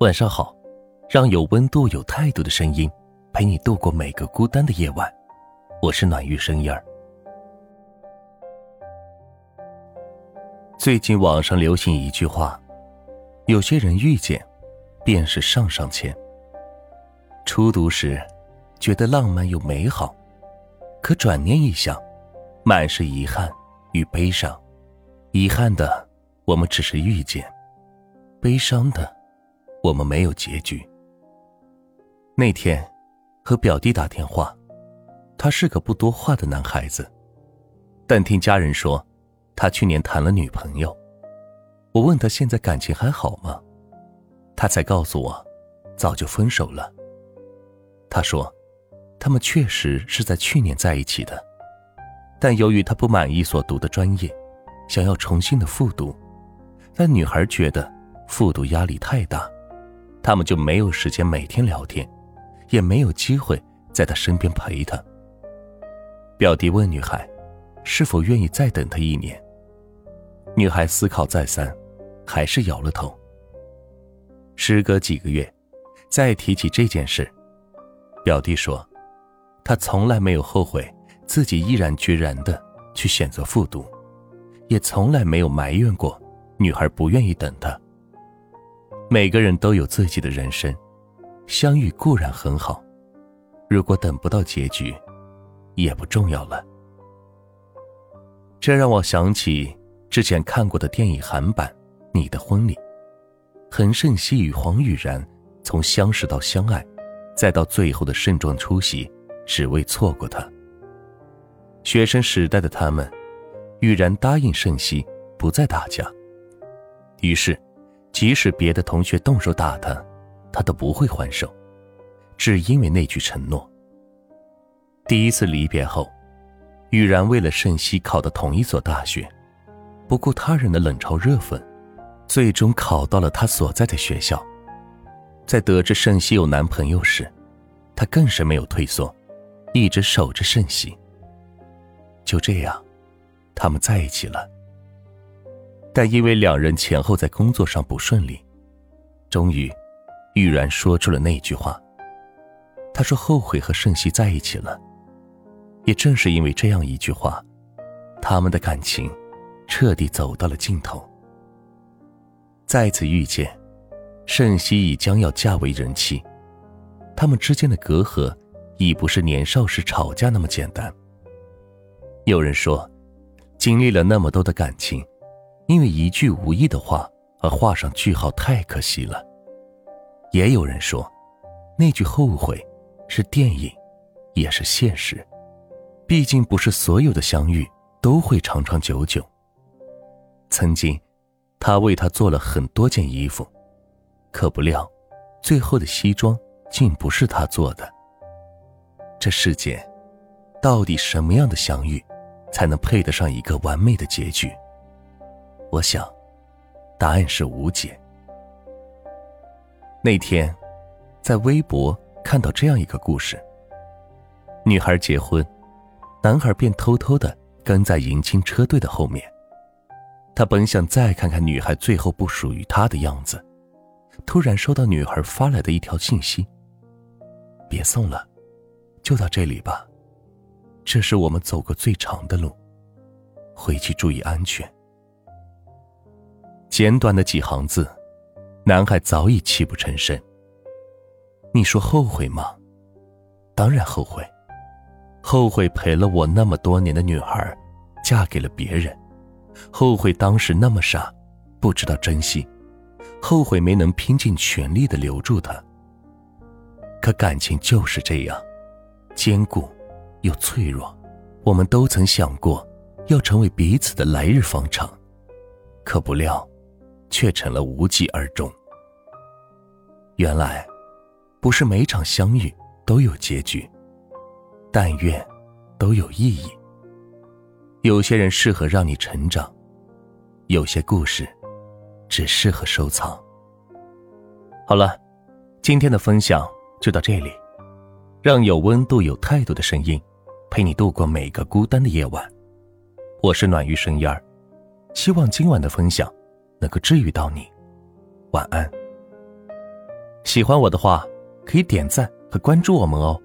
晚上好，让有温度、有态度的声音陪你度过每个孤单的夜晚。我是暖玉声音儿。最近网上流行一句话：有些人遇见，便是上上签。初读时，觉得浪漫又美好，可转念一想，满是遗憾与悲伤。遗憾的，我们只是遇见；悲伤的。我们没有结局。那天，和表弟打电话，他是个不多话的男孩子，但听家人说，他去年谈了女朋友。我问他现在感情还好吗？他才告诉我，早就分手了。他说，他们确实是在去年在一起的，但由于他不满意所读的专业，想要重新的复读，但女孩觉得复读压力太大。他们就没有时间每天聊天，也没有机会在他身边陪他。表弟问女孩，是否愿意再等他一年？女孩思考再三，还是摇了头。时隔几个月，再提起这件事，表弟说，他从来没有后悔自己毅然决然的去选择复读，也从来没有埋怨过女孩不愿意等他。每个人都有自己的人生，相遇固然很好，如果等不到结局，也不重要了。这让我想起之前看过的电影韩版《你的婚礼》，恒胜熙与黄雨然从相识到相爱，再到最后的盛装出席，只为错过他。学生时代的他们，雨然答应盛熙不再打架，于是。即使别的同学动手打他，他都不会还手，只因为那句承诺。第一次离别后，雨然为了盛熙考到同一所大学，不顾他人的冷嘲热讽，最终考到了他所在的学校。在得知盛熙有男朋友时，他更是没有退缩，一直守着盛熙。就这样，他们在一起了。但因为两人前后在工作上不顺利，终于，玉然说出了那句话。他说后悔和盛熙在一起了。也正是因为这样一句话，他们的感情彻底走到了尽头。再次遇见，盛熙已将要嫁为人妻，他们之间的隔阂已不是年少时吵架那么简单。有人说，经历了那么多的感情。因为一句无意的话而画上句号，太可惜了。也有人说，那句后悔是电影，也是现实。毕竟不是所有的相遇都会长长久久。曾经，他为她做了很多件衣服，可不料，最后的西装竟不是他做的。这世间，到底什么样的相遇，才能配得上一个完美的结局？我想，答案是无解。那天，在微博看到这样一个故事：女孩结婚，男孩便偷偷的跟在迎亲车队的后面。他本想再看看女孩最后不属于他的样子，突然收到女孩发来的一条信息：“别送了，就到这里吧。这是我们走过最长的路，回去注意安全。”简短的几行字，男孩早已泣不成声。你说后悔吗？当然后悔，后悔陪了我那么多年的女孩，嫁给了别人，后悔当时那么傻，不知道珍惜，后悔没能拼尽全力的留住她。可感情就是这样，坚固又脆弱。我们都曾想过，要成为彼此的来日方长，可不料。却成了无疾而终。原来，不是每场相遇都有结局，但愿都有意义。有些人适合让你成长，有些故事只适合收藏。好了，今天的分享就到这里，让有温度、有态度的声音陪你度过每个孤单的夜晚。我是暖玉声音儿，希望今晚的分享。能够治愈到你，晚安。喜欢我的话，可以点赞和关注我们哦。